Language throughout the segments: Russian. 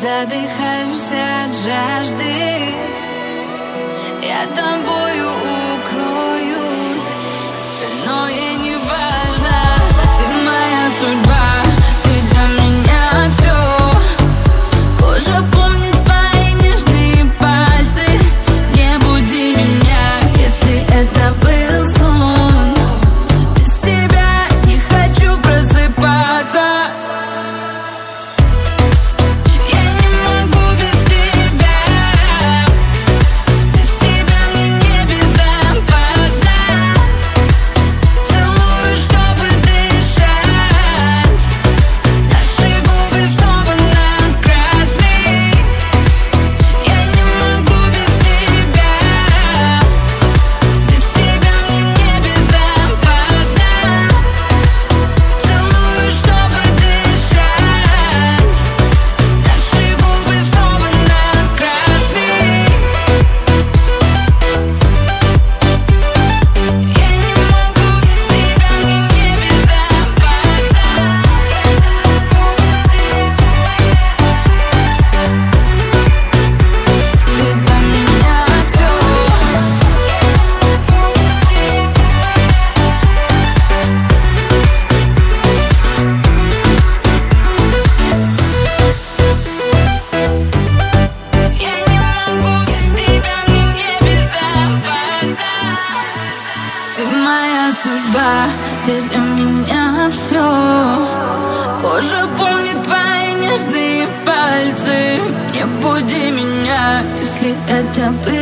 Задыхаюсь от жажды. Я тобою увлекаюсь. Моя судьба, ты для меня все Кожа помнит твои нежные пальцы. Не буди меня, если это было.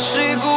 谁